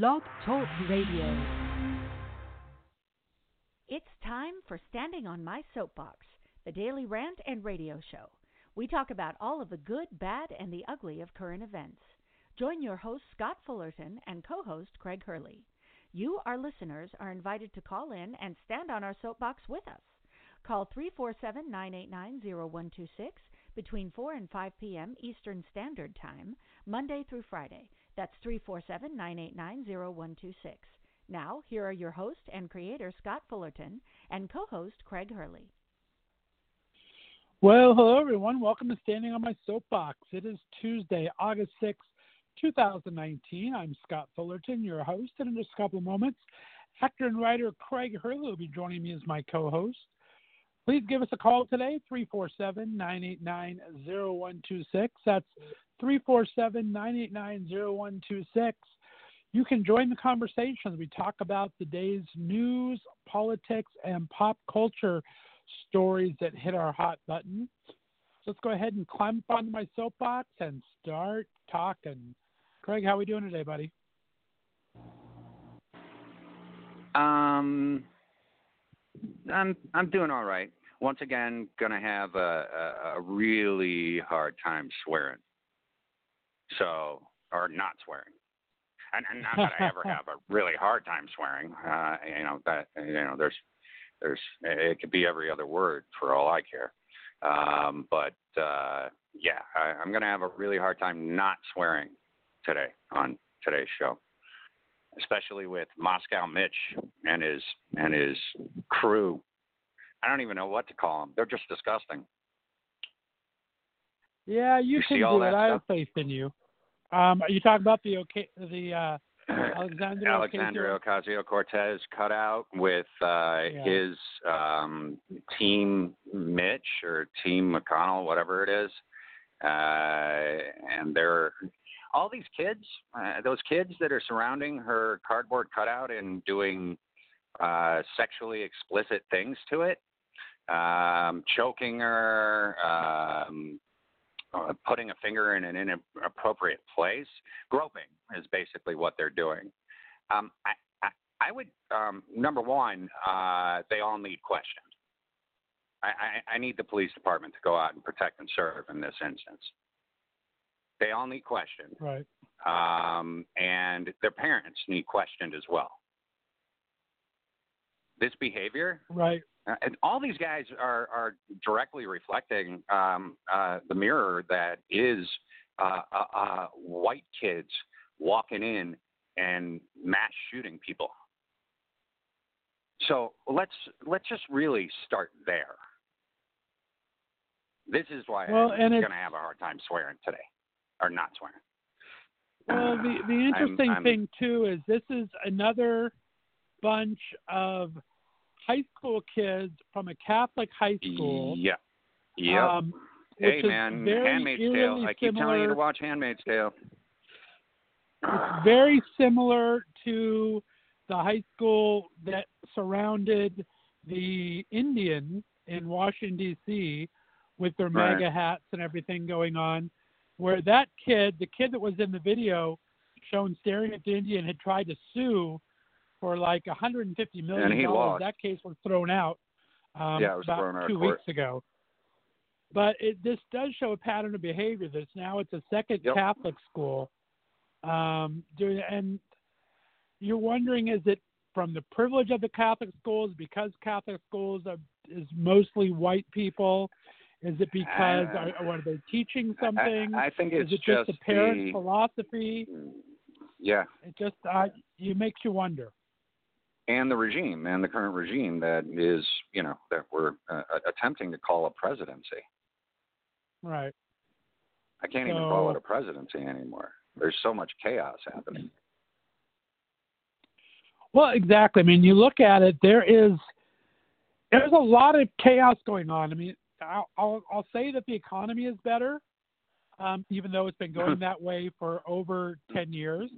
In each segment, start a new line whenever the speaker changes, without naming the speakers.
Blog Talk Radio. It's time for Standing on My Soapbox, the daily rant and radio show. We talk about all of the good, bad, and the ugly of current events. Join your host, Scott Fullerton, and co host, Craig Hurley. You, our listeners, are invited to call in and stand on our soapbox with us. Call 347 989 0126 between 4 and 5 p.m. Eastern Standard Time, Monday through Friday. That's 347 989 0126. Now, here are your host and creator, Scott Fullerton, and co host, Craig Hurley.
Well, hello, everyone. Welcome to Standing on My Soapbox. It is Tuesday, August 6th, 2019. I'm Scott Fullerton, your host, and in just a couple of moments, actor and writer Craig Hurley will be joining me as my co host. Please give us a call today, 347 989 0126. That's 347 989 0126. You can join the conversation we talk about the day's news, politics, and pop culture stories that hit our hot button. Let's go ahead and climb up onto my soapbox and start talking. Craig, how are we doing today, buddy?
Um, I'm I'm doing all right. Once again, gonna have a, a, a really hard time swearing. So, or not swearing. And, and not that I ever have a really hard time swearing. Uh, you know that you know there's there's it could be every other word for all I care. Um, but uh, yeah, I, I'm gonna have a really hard time not swearing today on today's show especially with Moscow Mitch and his and his crew. I don't even know what to call them. They're just disgusting.
Yeah, you,
You
can
see all
do it. I have faith in you. Um, are you talking about the okay, the uh, Alexandria
Alexandria Ocasio Cortez cut out with uh,
Yeah.
his um, team Mitch or team McConnell, whatever it is, uh, and they're all these kids, uh, those kids that are surrounding her cardboard cutout and doing uh, sexually explicit things to it, um, choking her, um, uh, putting a finger in an inappropriate place, groping is basically what they're doing. Um, I, I, I would um, number one, uh, they all need questions. I, I, I need the police department to go out and protect and serve in this instance. They all need questioned,
Right.
um, and their parents need questioned as well. This behavior,
Right.
uh, and all these guys are, are directly reflecting um, uh, the mirror that is uh, uh, uh, white kids walking in and mass shooting people. So let's let's just really start there. This is why
Well,
I'm going to have a hard time swearing today, or not swearing.
Well, the the
I'm-
interesting
I'm-
thing too is this is another bunch of high school kids from a Catholic high school.
Yeah. Yeah.
Um,
hey man, Handmaid's Tale. I keep telling you to watch Handmaid's Tale.
It's very similar to the high school that surrounded the Indian in Washington D.C. with their
Right.
MAGA hats and everything going on. Where that kid, the kid that was in the video shown staring at the Indian, had tried to sue for like 150 million
And he
dollars.
lost.
That case was thrown out um,
Yeah, it was
about
thrown out
two
court.
weeks ago. But it, this does show a pattern of behavior. This now it's a second
Yep.
Catholic school um, doing, and you're wondering is it from the privilege of the Catholic schools because Catholic schools are, is mostly white people? Is it because
Uh,
are, are they teaching something?
I, I think it's
is it just,
just
the parents'
the-
philosophy?
Yeah,
It just uh, it makes you wonder.
and the regime and the current regime that is, you know, that we're uh, attempting to call a presidency.
Right.
I can't even call it a presidency anymore. There's so much chaos happening.
Well, exactly. I mean, you look at it. There is there's a lot of chaos going on. I mean, I'll I'll, I'll say that the economy is better, um, even though it's been going that way for over ten years.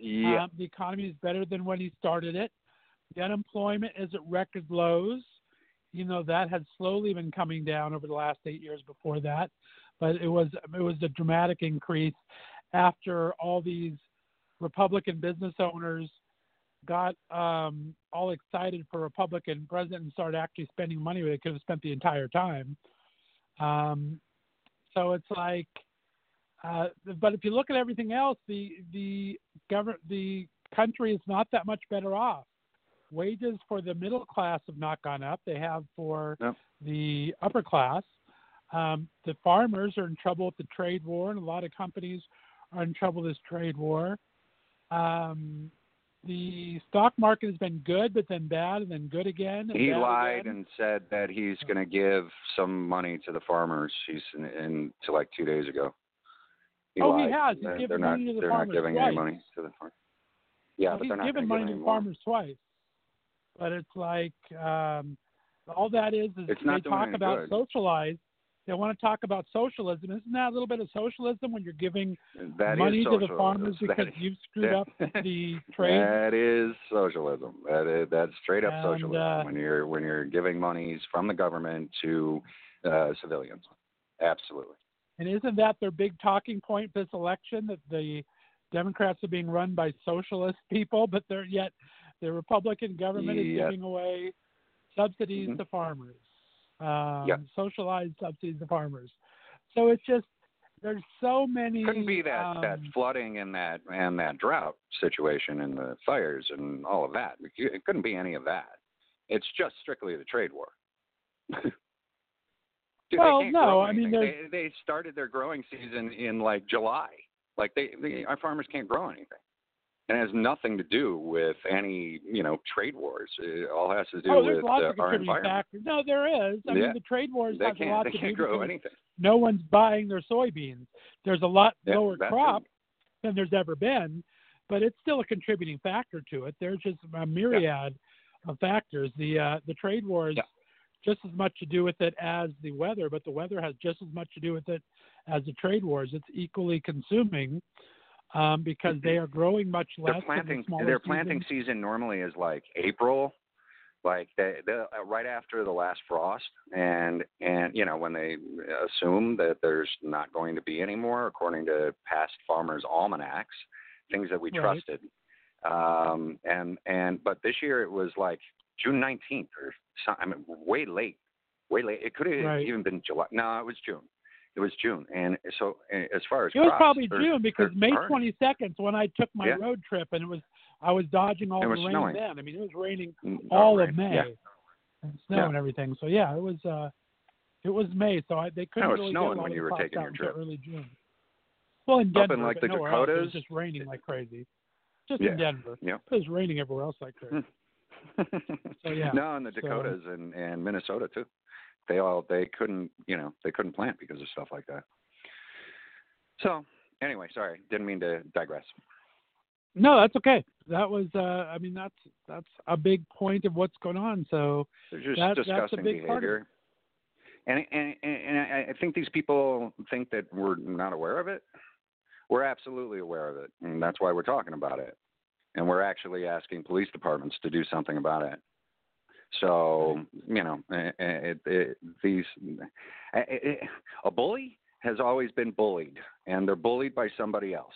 Yeah.
Um, the economy is better than when he started it. The unemployment is at record lows. You know that had slowly been coming down over the last eight years before that, but it was it was a dramatic increase after all these Republican business owners got um, all excited for Republican president and started actually spending money where they could have spent the entire time. Um, so it's like, uh, but if you look at everything else, the the government the country is not that much better off. Wages for the middle class have not gone up; they have for
No.
the upper class. Um, the farmers are in trouble with the trade war, and a lot of companies are in trouble with this trade war. Um, the stock market has been good, but then bad, and then good again.
He lied
again.
and said that he's going to give some money to the farmers. He's in, in to like two days ago. He
Oh, he has. He's
They're,
given
they're not.
to the
they're
farmers
not giving
twice.
any money to the farmers. Yeah,
Well,
but
he's
they're not
given money
give
to the farmers twice. But it's like um, all that is is
It's
they talk about
good.
socialize. They want to talk about socialism. Isn't that a little bit of socialism when you're giving
That
money to the farmers because
is-
you've screwed
that-
up the trade?
That is socialism. That is that's straight up
And,
socialism
uh,
when you're when you're giving monies from the government to uh, civilians. Absolutely.
And isn't that their big talking point this election that the Democrats are being run by socialist people, but they're yet the Republican government is giving away subsidies
Mhm.
to farmers, um,
Yep.
socialized subsidies to farmers. So it's just there's so many.
Couldn't be that
um,
that flooding and that and that drought situation and the fires and all of that. It couldn't be any of that. It's just strictly the trade war. Dude,
Well, no, I mean,
they they started their growing season in like July. Like they, they our farmers can't grow anything. And it has nothing to do with any, you know, trade wars. It all has to do
oh,
with
lots
uh,
of
our environment.
factors. No, there is. I
Yeah.
mean, the trade wars
They
has a lot
they
to
can't
do
grow anything.
no one's buying their soybeans. There's a lot
Yeah,
lower crop than there's ever been, but it's still a contributing factor to it. There's just a myriad of factors. The uh, the trade wars
Yeah.
just as much to do with it as the weather, but the weather has just as much to do with it as the trade wars. It's equally consuming um, because they are growing much less.
Their planting
the
their planting
seasons.
season normally is like April, like they, they, uh, right after the last frost, and and you know when they assume that there's not going to be any more, according to past farmers' almanacs, things that we
Right.
trusted. Um, and and but this year it was like June 19th or some, I mean way late, way late. It could have
Right.
even been July. No, it was June. It was June, and so uh, as far as
It was
crops,
probably
they're-
June because May
burning.
22nd when I took my
Yeah.
road trip, and it was I was dodging all the
was
rain
snowing.
then. I mean, it was raining
all
all
right,
of May
Yeah.
and snow
Yeah.
and everything. So yeah, it was uh, it was May. So I, they couldn't
No, it was
really
snowing
get a lot
when you were taking your trip.
Early June. Well, in
Up
Denver,
in, like, the
nowhere else. It was just raining like crazy. Just in Denver.
Yeah.
It was raining everywhere else like crazy. So, yeah.
No, in the
So-
Dakotas and and Minnesota too. They all they couldn't you know they couldn't plant because of stuff like that. So anyway, sorry, didn't mean to digress.
No, that's okay. That was uh, I mean that's that's a big point of what's going on. So
They're just
That- that's a
disgusting
big part of
behavior. And and and I I think these people think that we're not aware of it. We're absolutely aware of it, and that's why we're talking about it. And we're actually asking police departments to do something about it. So you know, eh, eh, it, it, these eh, a bully has always been bullied, and they're bullied by somebody else.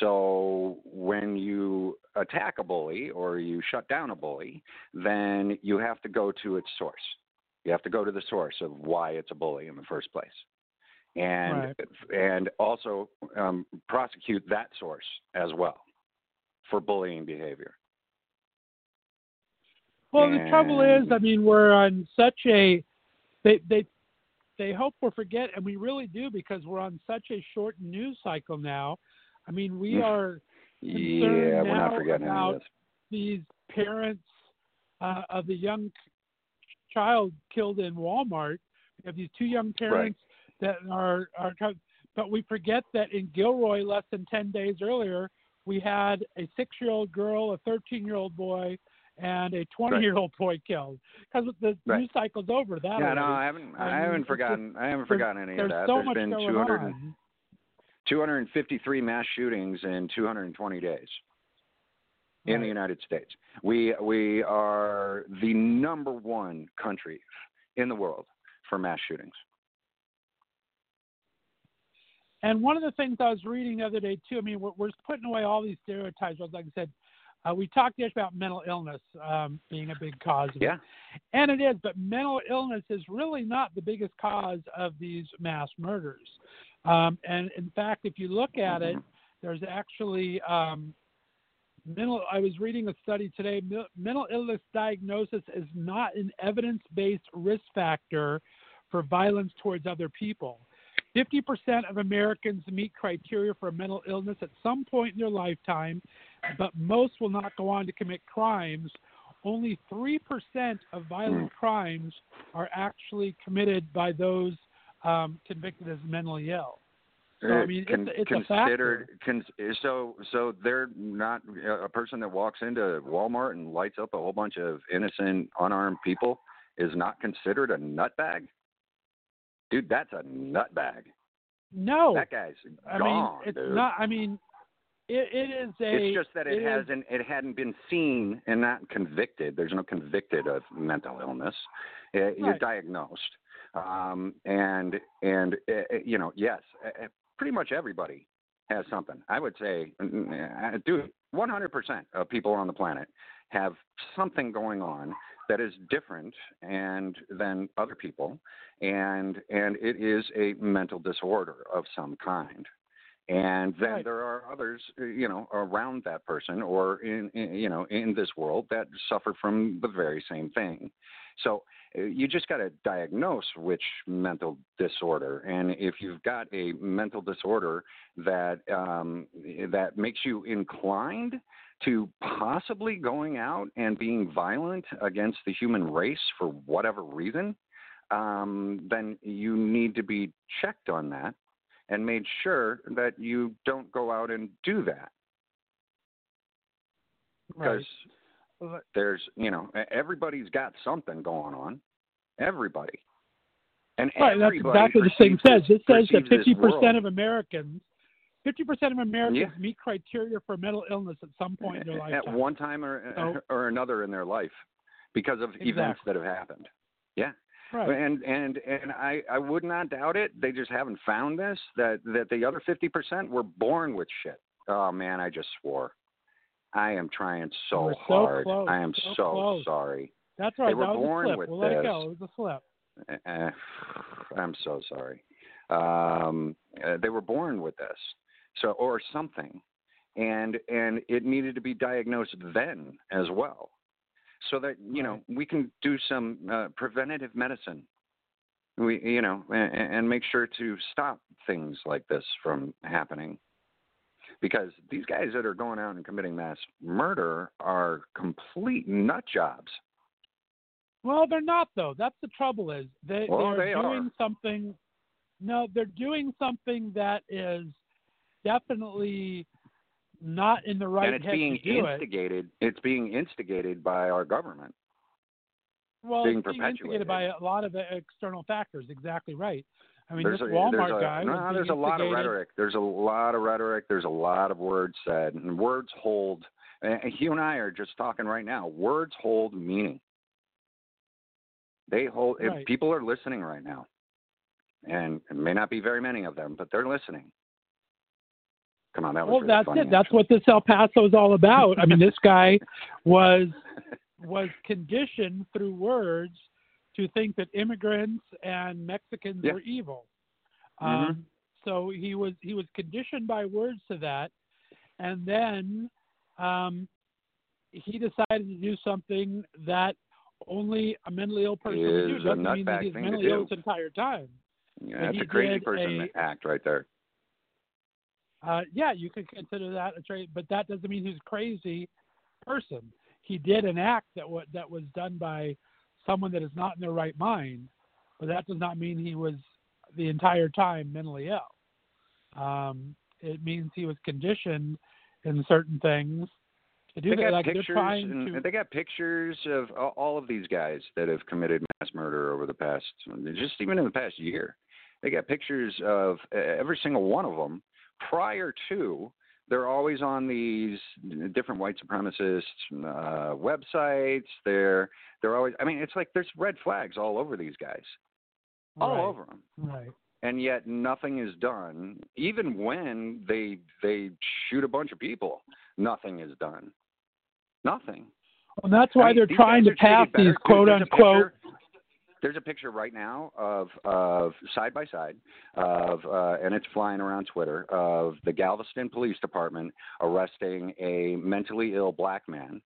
So when you attack a bully or you shut down a bully, then you have to go to its source. You have to go to the source of why it's a bully in the first place, and and also um, prosecute that source as well for bullying behavior.
Well, the trouble is, I mean, we're on such a they they they hope we forget, and we really do because we're on such a short news cycle now. I mean, we are
Yeah,
concerned
we're
now
not forgetting
about these parents uh, of the young child killed in Walmart. We have these two young parents that are are but we forget that in Gilroy, less than 10 days earlier, we had a six year old girl, a 13 year old boy, and a 20 year old boy killed. Because the
Right.
news cycle's over. That
yeah,
already.
no, I haven't. I,
I mean,
haven't forgotten. I haven't forgotten any of that.
so
There's been
going
200,
on.
253 mass shootings in 220 days in the United States. We we are the number one country in the world for mass shootings.
And one of the things I was reading the other day too, I mean, we're, we're putting away all these stereotypes. Like I said, uh, we talked yesterday about mental illness um, being a big cause. Of
Yeah.
it. and it is. But mental illness is really not the biggest cause of these mass murders. Um, and in fact, if you look at it, there's actually um, mental. I was reading a study today. Mental illness diagnosis is not an evidence-based risk factor for violence towards other people. 50% of Americans meet criteria for a mental illness at some point in their lifetime, but most will not go on to commit crimes. Only 3% of violent crimes are actually committed by those um, convicted as mentally ill. So, I mean,
Con-
it's, it's a
considered so so they're not a person that walks into Walmart and lights up a whole bunch of innocent unarmed people is not considered a nutbag. Dude, that's a nutbag.
No,
That guy's
I
gone.
mean, it's
dude.
not. I mean, it, it is a.
It's just that it,
it is-
hasn't it hadn't been seen and not convicted. There's no convicted of mental illness. Uh, You're diagnosed, um, and and uh, uh, you know yes, uh, uh, pretty much everybody has something. I would say, dude, 100% of people on the planet have something going on that is different and than other people, and and it is a mental disorder of some kind and then
Right.
there are others uh, you know around that person or in, in you know in this world that suffer from the very same thing. So uh, you just got to diagnose which mental disorder. And if you've got a mental disorder that um, that makes you inclined to possibly going out and being violent against the human race for whatever reason um, then you need to be checked on that and made sure that you don't go out and do that because
Right.
there's you know everybody's got something going on everybody and
Right, that's exactly the thing says. It says that fifty percent of Americans, fifty percent of Americans
Yeah.
meet criteria for mental illness at some point in their
life.
at
one time or,
So-
or another in their life because of events that have happened yeah
right.
And and and I I would not doubt it. They just haven't found this that that the other fifty percent were born with shit. Oh man, I just swore. I am trying so
so
hard.
close,
I am
so
so sorry.
That's right.
They were
that
born with
we'll let it go. It was a slip.
Uh, I'm so sorry. Um, uh, they were born with this, so or something, and and it needed to be diagnosed then as well, so that you know we can do some uh, preventative medicine. We you know and, and make sure to stop things like this from happening. Because these guys that are going out and committing mass murder are complete nut jobs.
Well, they're not though. That's the trouble. Is they
Well,
they're
they
doing
are.
something? No, they're doing something that is definitely not in the right
and it's
head
being
to do it.
instigated. It's being instigated by our government.
Well,
being
it's being
perpetuated.
instigated by a lot of external factors. Exactly right. I mean,
there's
this
a,
Walmart
a,
guy.
No, there's a lot of rhetoric. There's a lot of rhetoric. There's a lot of words said, and words hold. And you and I are just talking right now. Words hold meaning. They hold.
Right.
If people are listening right now, and it may not be very many of them, but they're listening. Come on, that was
Well,
really
that's
funny,
it. That's
actually.
what this El Paso is all about. I mean, this guy was was conditioned through words to think that immigrants and Mexicans
Yeah.
were evil.
Mhm.
Um, so he was he was conditioned by words to that, and then um, he decided to do something that only a mentally ill person would do. Doesn't mean that he's mentally ill this entire time.
Yeah,
But
that's a crazy person
a-
act right there.
Uh, yeah, you could consider that a trait, but that doesn't mean he's a crazy person. He did an act that was that was done by someone that is not in their right mind, but that does not mean he was the entire time mentally ill. Um, it means he was conditioned in certain things to do
they
that.
got
Like
pictures,
to.
they got pictures of all of these guys that have committed mass murder over the past, just even in the past year. They got pictures of every single one of them prior to. They're always on these different white supremacist uh, websites. They're they're always. I mean, it's like there's red flags all over these guys, all
right,
over them
Right.
and yet nothing is done even when they they shoot a bunch of people nothing is done nothing
Well, that's why
I mean,
they're trying to
guys are treated
pass these quote unquote.
There's a picture right now of of side by side of uh, and it's flying around Twitter of the Galveston Police Department arresting a mentally ill black man,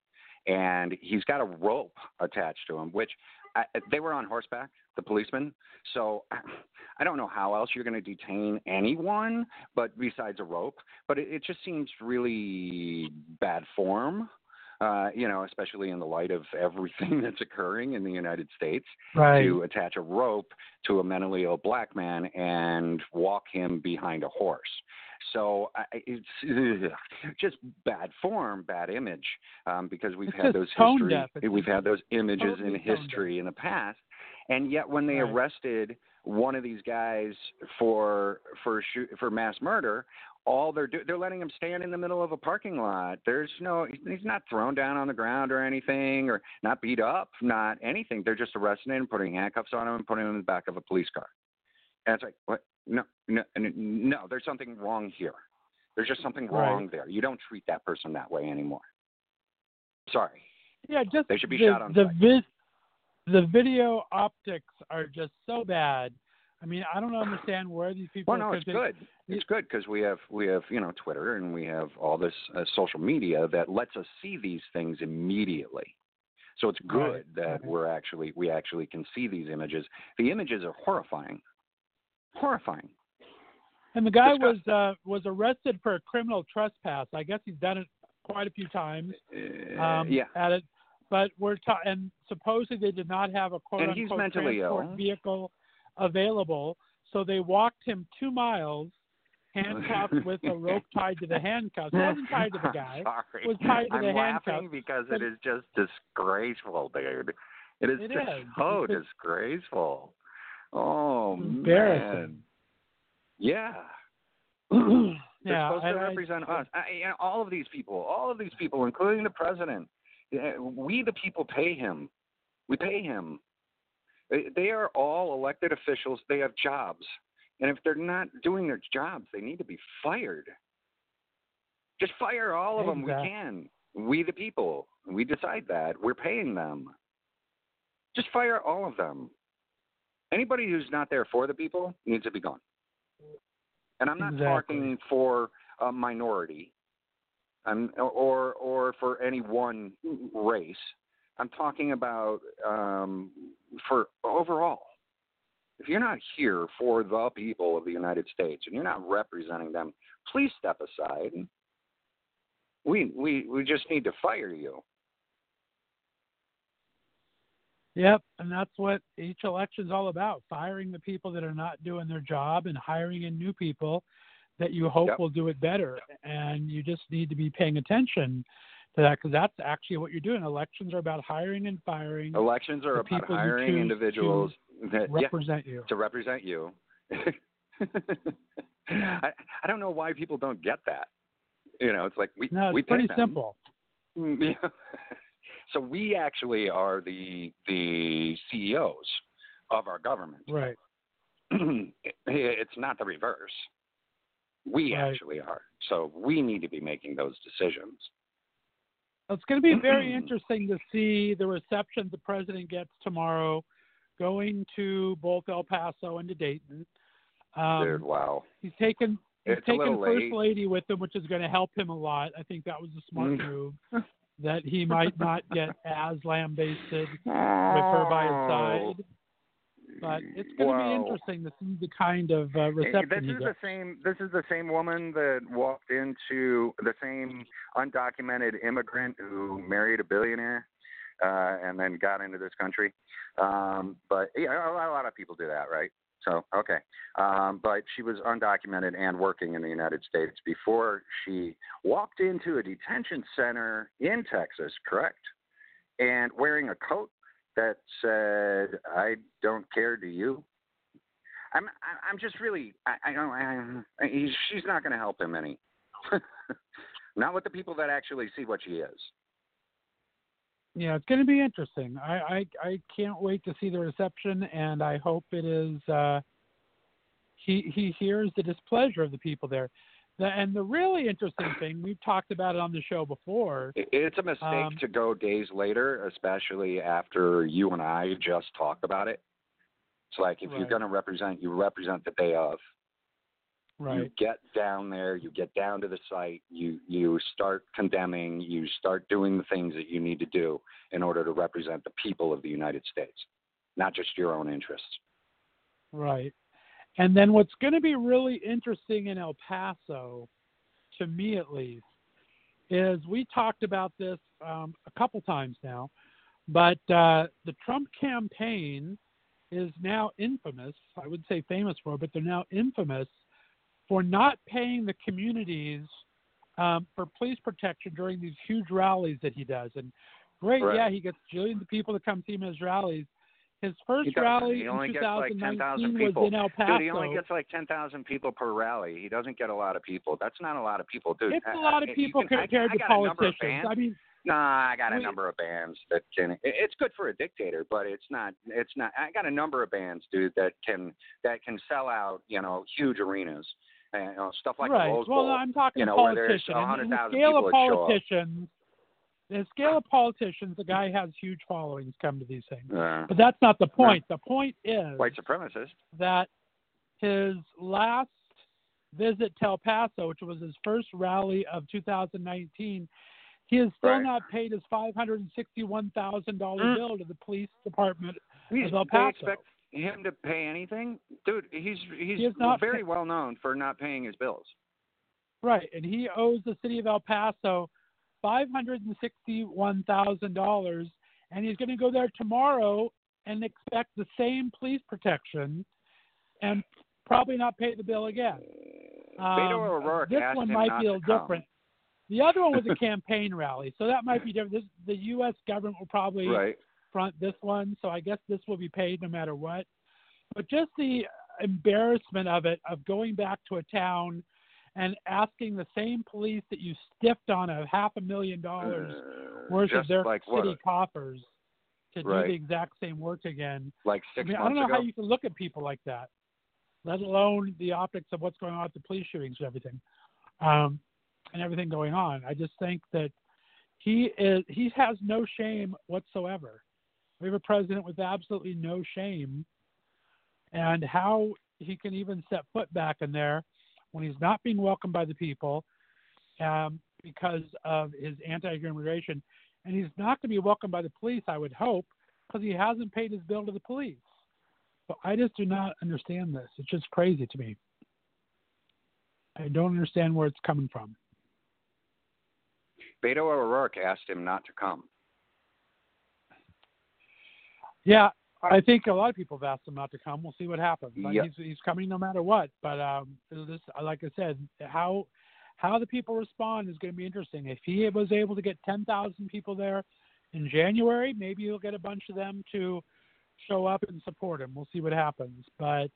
and he's got a rope attached to him, which I, they were on horseback, the policemen. So I don't know how else you're going to detain anyone, but besides a rope. But it, it just seems really bad form uh, you know, especially in the light of everything that's occurring in the United States,
Right.
to attach a rope to a mentally ill black man and walk him behind a horse. So I it's ugh, just bad form, bad image, um, because we've
It's
had those history, we've had those images
totally
in history in the past, and yet when they
Right.
arrested one of these guys for for shoot, for mass murder, all they're do, they're letting him stand in the middle of a parking lot. There's no he's not thrown down on the ground or anything, or not beat up, not anything. They're just arresting him, putting handcuffs on him, and putting him in the back of a police car. And it's like, what? No, no, no, no. There's something wrong here. There's just something
Right.
wrong there. You don't treat that person that way anymore. Sorry.
Yeah, just
They should be
the,
shot on
the vid, the video optics are just so bad. I mean, I don't understand where these people.
Well, no, it's good. It's good because we have we have you know Twitter and we have all this uh, social media that lets us see these things immediately. So it's good
Right,
that
right.
we're actually we actually can see these images. The images are horrifying, horrifying.
And the guy
Disgusting.
was uh, was arrested for a criminal trespass. I guess he's done it quite a few times.
Uh,
Um,
yeah,
At it, but we're ta- and supposedly they did not have a quote
And
unquote transport
ill.
vehicle available, so they walked him two miles, handcuffed with a rope tied to the handcuffs. It wasn't tied to the guy.
Sorry.
Was tied to
I'm
the
laughing
handcuffs.
because it is just disgraceful, dude. It is
It
just
is.
so
It's-
disgraceful. Oh man. Yeah.
yeah,
They're supposed
and
to
I-
represent us. I, you know, all of these people, all of these people, including the president. We, the people, pay him. We pay him. They, are all elected officials. They have jobs, and if they're not doing their jobs, they need to be fired. Just fire all of them. We can. We, the people, we decide that. We're paying them. Just fire all of them. Anybody who's not there for the people needs to be gone. And I'm not
Exactly.
talking for a minority, I'm, or or for any one race. I'm talking about um, for overall. If you're not here for the people of the United States and you're not representing them, please step aside. We we we just need to fire you.
Yep, and that's what each election's all about: firing the people that are not doing their job and hiring in new people that you hope
Yep.
will do it better. And you just need to be paying attention to that because that's actually what you're doing. Elections are about hiring and firing
Elections are about hiring individuals that yeah,
represent you.
to represent you. I I don't know why people don't get that. You know, it's like we
No,
we
it's
pay
pretty
them.
simple.
Mm, Yeah. so we actually are the the CEOs of our government.
Right.
it's not the reverse. We
Right.
actually are. So we need to be making those decisions.
It's going to be very interesting to see the reception the president gets tomorrow, going to both El Paso and to Dayton. Um,
Dude, wow.
He's taken he's
It's
taken First
late.
Lady with him, which is going to help him a lot. I think that was a smart
Mm.
move. That he might not get as lambasted with her by his side. But it's going to be interesting to see the kind of uh,
Eh,
reception
This is the same. This is the same woman that walked into the same undocumented immigrant who married a billionaire uh, and then got into this country. Um, but yeah, a lot, a lot of people do that, right? So okay, um, but she was undocumented and working in the United States before she walked into a detention center in Texas. Correct, and wearing a coat that said, "I don't care, do you?" I'm I'm just really I, I don't I, I, she's not going to help him any. not with the people that actually see what she is.
Yeah, it's going to be interesting. I, I I can't wait to see the reception, and I hope it is. Uh, he he hears the displeasure of the people there. The, and the really interesting thing, we've talked about it on the show before.
It's a mistake
um,
to go days later, especially after you and I just talked about it. It's like if
Right.
you're going to represent, you represent the day of.
Right.
You get down there, you get down to the site, you you start condemning, you start doing the things that you need to do in order to represent the people of the United States, not just your own interests.
Right. And then what's going to be really interesting in El Paso, to me at least, is we talked about this um, a couple times now, but uh, the Trump campaign is now infamous. I would say famous for, but they're now infamous for not paying the communities um, for police protection during these huge rallies that he does. And great,
Right.
yeah, he gets millions of people to come see him at his rallies. His first rally
He
in
only gets like
2019
10,000
was
people.
in El Paso.
Dude, he only gets like 10,000 people per rally. He doesn't get a lot of people. That's not a lot of people, dude.
it's
I-
a lot of people
can- I-
compared
I
to
got a number of
politicians. I mean,
Nah, I got a number of bands that can. It's good for a dictator, but it's not. It's not. I got a number of bands, dude, that can that can sell out. You know, huge arenas and you know, stuff like
right.
the Rose
well,
Bowl.
I'm talking
you know, where there's
politician. And
100,000
the scale
people
of
that show up.
politicians, the scale of politicians, the guy has huge followings come to these things.
Uh,
But that's not the point. The point is
white supremacist.
that his last visit to El Paso, which was his first rally of 2019, he has still
Right.
not paid his $561,000
Mm.
bill to the police department
He's,
of El Paso.
they expect him to pay anything, dude. He's he's
He
very
pa-
well known for not paying his bills.
Right, and he owes the city of El Paso five hundred and sixty-one thousand dollars, and he's going to go there tomorrow and expect the same police protection, and probably not pay the bill again.
Beto
Um,
O'Rourke
this one might be a little different. The other one was a campaign rally, so that might be different. This, the U.S. government will probably
Right.
front this one, so I guess this will be paid no matter what. But just the embarrassment of it, of going back to a town and asking the same police that you stiffed on a half a million dollars
Uh,
worth of their
like
city
what?
coffers to do the exact same work again.
Like
I
six
mean, I don't know
ago.
how you can look at people like that, let alone the optics of what's going on with the police shootings and everything, um, and everything going on. I just think that he is he has no shame whatsoever. We have a president with absolutely no shame, and how he can even set foot back in there when he's not being welcomed by the people um, because of his anti-immigration, and he's not going to be welcomed by the police. I would hope because he hasn't paid his bill to the police. So I just do not understand this. It's just crazy to me. I don't understand where it's coming from.
Beto O'Rourke asked him not to come.
Yeah, I think a lot of people have asked him not to come. We'll see what happens. Like,
Yep.
He's he's coming no matter what. But um, this, like I said, how how the people respond is going to be interesting. If he was able to get ten thousand people there in January, maybe he'll get a bunch of them to show up and support him. We'll see what happens. But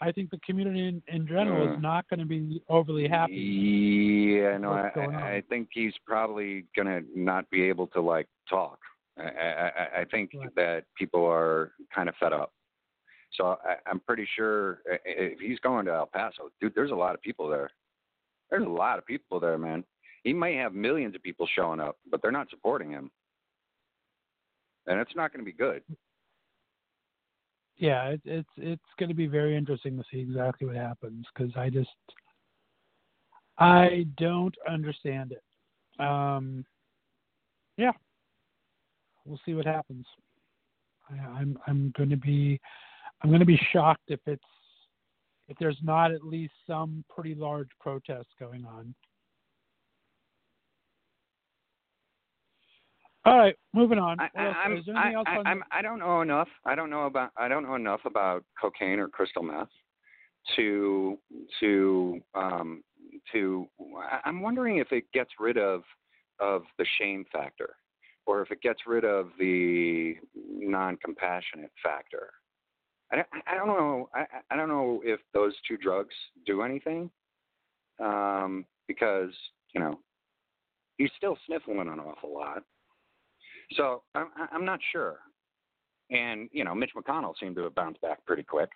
I think the community in, in general
Uh.
is not going to be overly happy.
Yeah, no, I,
going?
I think he's probably gonna not be able to like talk. I I, I- think
Right.
that people are kind of fed up. So I, I'm pretty sure if he's going to El Paso, dude, there's a lot of people there. There's a lot of people there, man. He may have millions of people showing up, but they're not supporting him, and it's not going to be good.
yeah, it, it's it's going to be very interesting to see exactly what happens because I just I don't understand it. Um, yeah, we'll see what happens. I, I'm I'm going to be I'm going to be shocked if it's if there's not at least some pretty large protests going on. All right, moving on.
I, I'm,
Is there
I,
anything else
I,
on
I'm, I don't know enough. I don't know about. I don't know enough about cocaine or crystal meth to to um, to. I- I'm wondering if it gets rid of of the shame factor, or if it gets rid of the non-compassionate factor. I don't, I don't know. I, I don't know if those two drugs do anything, um, because you know he's still sniffling an awful lot. So I'm, I'm not sure. And you know, Mitch McConnell seemed to have bounced back pretty quick.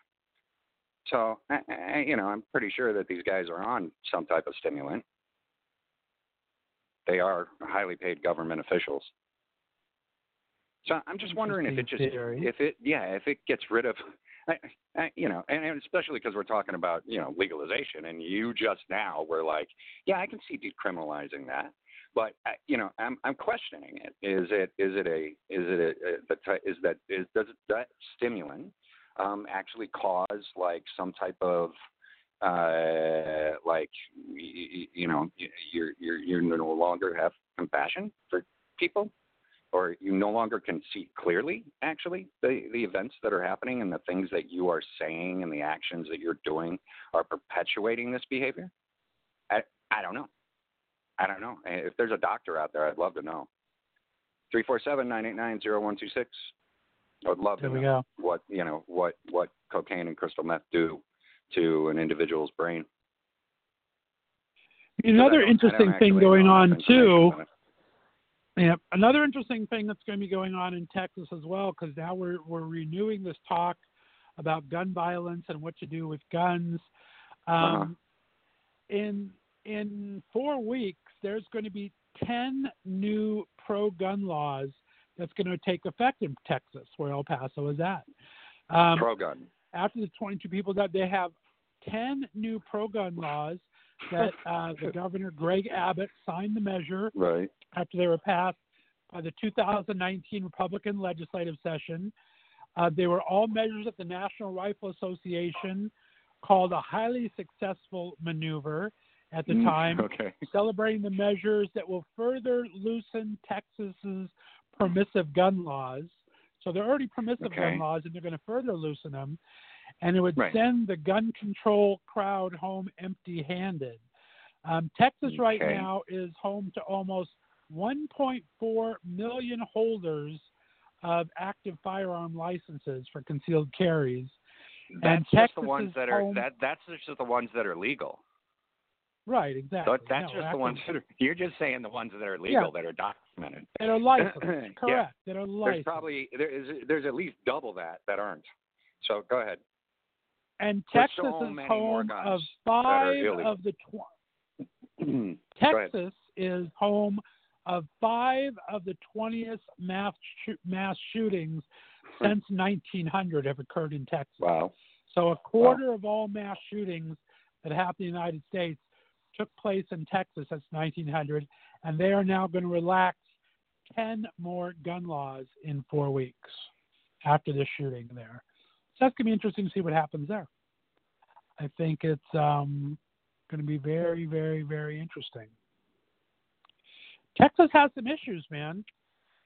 So I, I, you know, I'm pretty sure that these guys are on some type of stimulant. They are highly paid government officials. So I'm just wondering if it just
theory.
if it yeah if it gets rid of I, I, you know and, and especially because we're talking about you know legalization and you just now were like yeah I can see decriminalizing that. But uh, you know I'm I'm questioning it. Is it is it a is it a, a is that is does that stimulant um, actually cause like some type of uh, like y- y- you know y- you're you're you no longer have compassion for people or you no longer can see clearly actually the the events that are happening and the things that you are saying and the actions that you're doing are perpetuating this behavior? I i don't know. I don't know. If there's a doctor out there i'd love to know. Three four seven nine eight nine zero one two six. I would love
There
to know
go.
what you know what what cocaine and crystal meth do to an individual's brain.
Another
I don't- I don't
interesting thing going on too.
Information on it.
Yeah, another interesting thing that's going to be going on in Texas as well, because now we're we're renewing this talk about gun violence and what to do with guns. Um,
Uh-huh.
In in four weeks, there's going to be ten new pro-gun laws that's going to take effect in Texas, where El Paso is at. Um,
pro gun
after the 22 people that they have 10 new pro-gun laws that uh, the governor Greg Abbott signed the measure
right
after they were passed by the 2019 Republican legislative session. Uh, they were all measures that the National Rifle Association called a highly successful maneuver at the
Mm,
time,
okay
celebrating the measures that will further loosen Texas's permissive gun laws. So they're already permissive
Okay.
gun laws, and they're going to further loosen them. And it would
Right.
send the gun control crowd home empty-handed. Um, Texas right now is home to almost 1.4 million holders of active firearm licenses for concealed carries.
That's
And
just the ones that are
home-
that that's just the ones that are legal.
Right, exactly.
That, that's
No,
just the ones that are. You're just saying the ones that are legal
Yeah.
that are documented.
that are licensed.
Yeah.
Correct. That are
There's probably there is there's at least double that that aren't. So go ahead.
And Texas
so
is home of five of the tw-
Go ahead.
Texas is home of five of the 20th mass shoo- mass shootings since 1900 have occurred in Texas.
Wow.
So a quarter of all mass shootings that happen in the United States took place in Texas since 1900, and they are now going to relax 10 more gun laws in four weeks after this shooting there. So that's going to be interesting to see what happens there. I think it's um, going to be very, very, very interesting. Texas has some issues, man,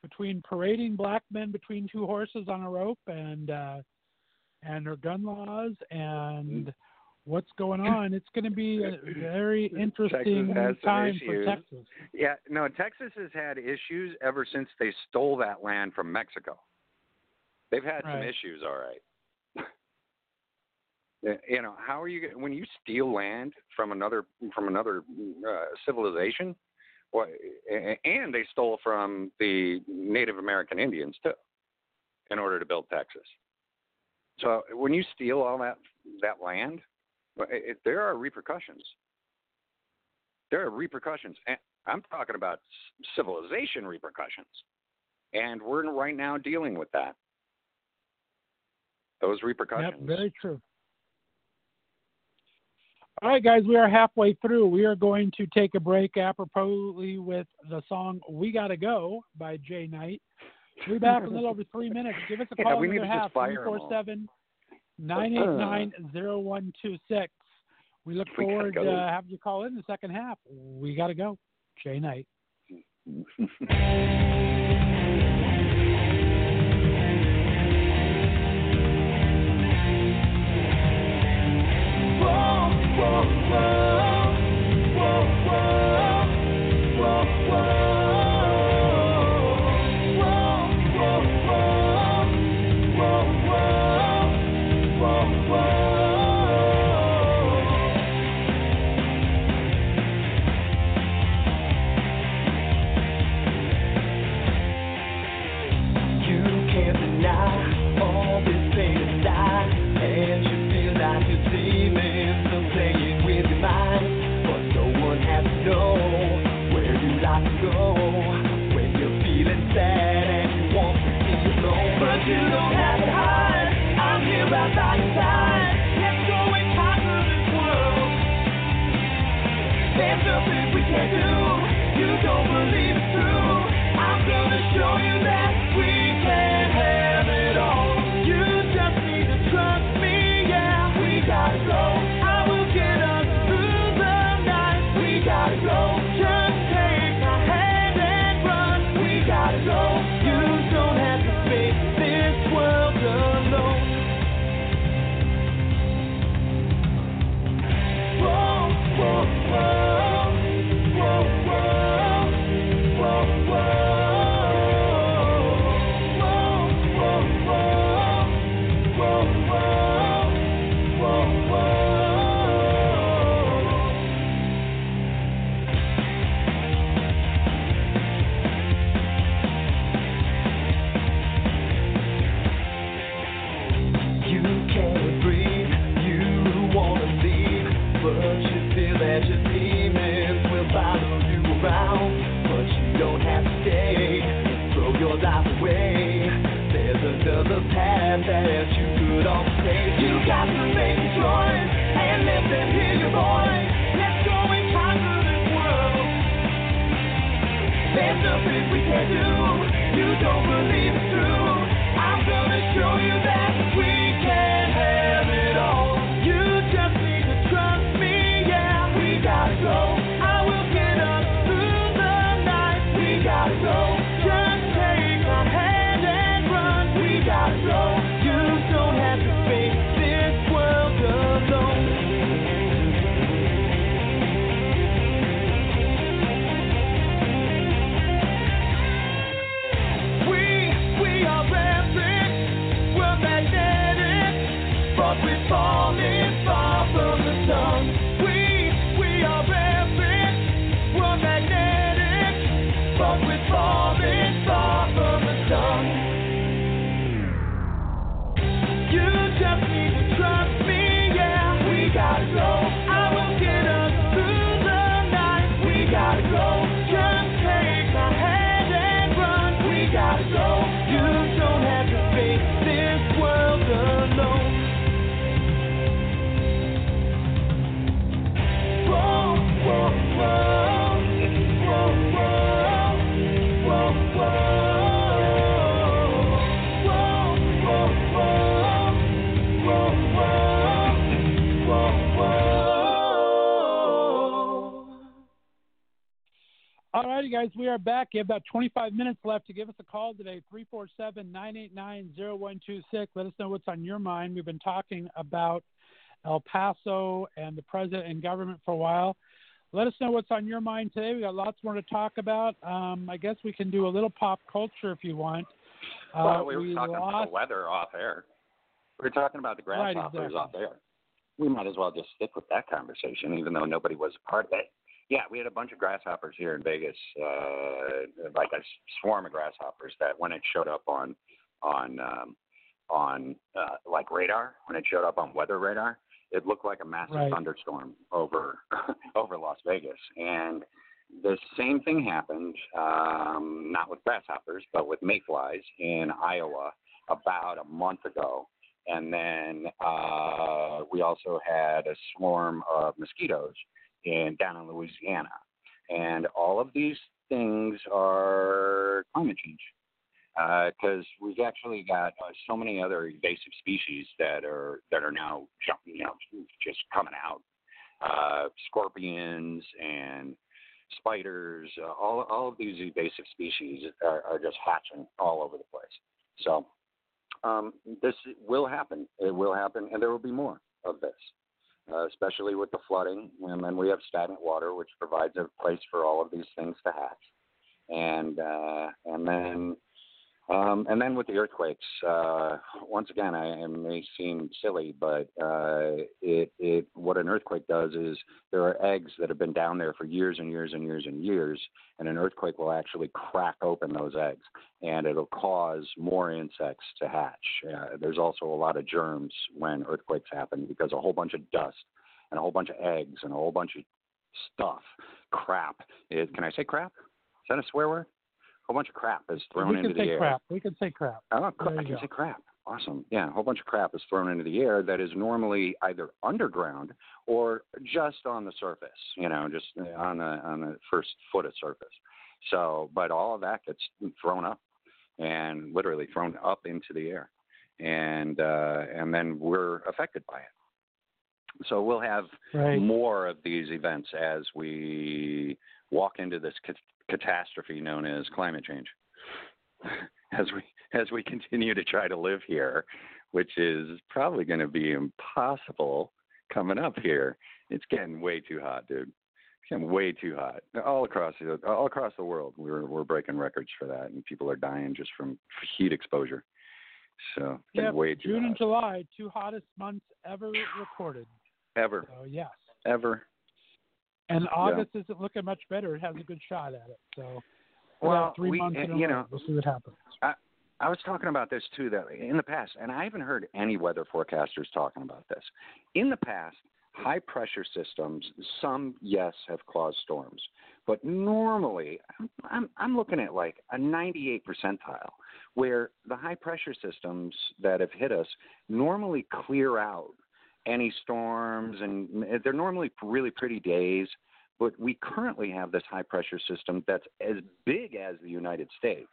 between parading black men between two horses on a rope and uh, and their gun laws and what's going on. It's going to be a very interesting time for. Texas.
Yeah, no, Texas has had issues ever since they stole that land from Mexico. They've had some issues, all right. Yeah, you know, how are you when you steal land from another from another uh, civilization? What, and they stole from the Native American Indians too, in order to build Texas. So when you steal all that that land, it- there are repercussions. There are repercussions. And I'm talking about civilization repercussions, and we're right now dealing with that. Those repercussions.
Yep, very true. All right, guys, we are halfway through. We are going to take a break apropos with the song We Gotta Go by Jay Knight. We'll be back in a little over three minutes. Give us a
Yeah,
call
we need
the
to just
half,
fire 'em all.
347 989 0126. We look
We gotta
forward to having you call in the second half. We got to go. Jay Knight. are back. You have about 25 minutes left to give us a call today, 347 989 0126. Let us know what's on your mind. We've been talking about El Paso and the president and government for a while. Let us know what's on your mind today. We got lots more to talk about. Um, I guess we can do a little pop culture if you want.
Uh, well, we were we talking lost... about the weather off air. We were talking about the grasshoppers right, exactly. off air. We might as well just stick with that conversation, even though nobody was a part of it. Yeah, we had a bunch of grasshoppers here in Vegas, uh, like a swarm of grasshoppers that when it showed up on on um, on uh, like radar, when it showed up on weather radar, it looked like a massive right. thunderstorm over over Las Vegas. And the same thing happened, um, not with grasshoppers, but with mayflies in Iowa about a month ago. And then uh, we also had a swarm of mosquitoes in down in Louisiana, and all of these things are climate change because uh, we've actually got uh, so many other invasive species that are that are now jumping, you know, just coming out. Uh, scorpions and spiders, uh, all all of these invasive species are, are just hatching all over the place. So um, this will happen. It will happen, and there will be more of this, uh, especially with the flooding. And then we have stagnant water, which provides a place for all of these things to hatch. And uh, and then um, and then with the earthquakes, uh, once again, I it may seem silly, but uh, it, it what an earthquake does is there are eggs that have been down there for years and years and years and years, and an earthquake will actually crack open those eggs, and it'll cause more insects to hatch. Uh, there's also a lot of germs when earthquakes happen because a whole bunch of dust and a whole bunch of eggs and a whole bunch of stuff, crap. It, can I say crap? Is that a swear word? Whole bunch of crap is thrown into the air.
we can say crap. We can say crap.
Oh, I can
go.
say crap. Awesome. Yeah, a whole bunch of crap is thrown into the air that is normally either underground or just on the surface. You know, just on the on the first foot of surface. So, but all of that gets thrown up and literally thrown up into the air, and uh, and then we're affected by it. So we'll have
Right.
more of these events as we walk into this cat- catastrophe known as climate change. As we as we continue to try to live here, which is probably going to be impossible coming up here. It's getting way too hot, dude. It's getting way too hot all across the all across the world. We're we're breaking records for that, and people are dying just from heat exposure. So
Yeah,
way too
June
hot.
and July, two hottest months ever recorded.
Ever
So yes.
ever.
And August isn't looking much better. It has a good shot at it. So
Well,
three
we-
months eh, in a
you know,
we'll see what happens.
I was talking about this too that in the past, and I haven't heard any weather forecasters talking about this. In the past, high pressure systems, some yes have caused storms, but normally I'm I'm, I'm looking at like a 98 percentile, where the high pressure systems that have hit us normally clear out any storms, and they're normally really pretty days. But we currently have this high pressure system that's as big as the United States.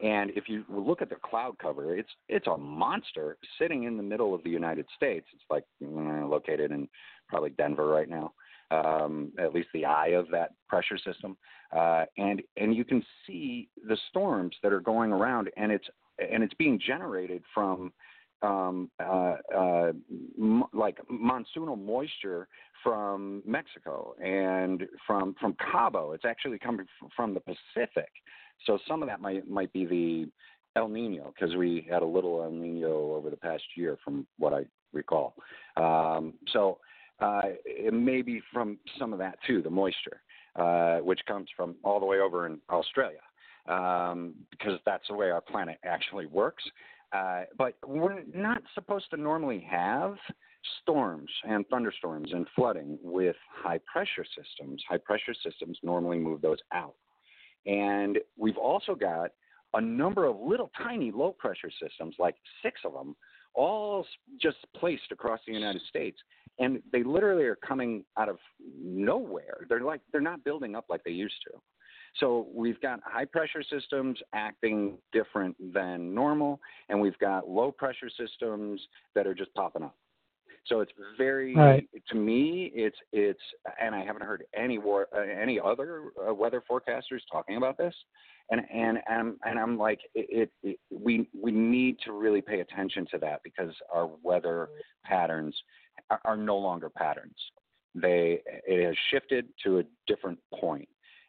And if you look at the cloud cover, it's it's a monster sitting in the middle of the United States. It's like located in probably Denver right now, um, at least the eye of that pressure system. Uh, and and you can see the storms that are going around, and it's and it's being generated from um, uh, uh, m- like monsoonal moisture from Mexico and from from Cabo. It's actually coming from the Pacific. So some of that might might be the El Nino because we had a little El Nino over the past year, from what I recall. Um, so uh, it may be from some of that too, the moisture, uh, which comes from all the way over in Australia, um, because that's the way our planet actually works. Uh, but we're not supposed to normally have storms and thunderstorms and flooding with high pressure systems. High pressure systems normally move those out. And we've also got a number of little tiny low pressure systems, like six of them, all just placed across the United States. And they literally are coming out of nowhere. They're like they're not building up like they used to. So we've got high pressure systems acting different than normal, and we've got low pressure systems that are just popping up. So it's very
Right.
to me it's it's and I haven't heard any war, uh, any other uh, weather forecasters talking about this, and and and, and I'm like it, it, it we we need to really pay attention to that because our weather patterns are, are no longer patterns. They it has shifted to a different point,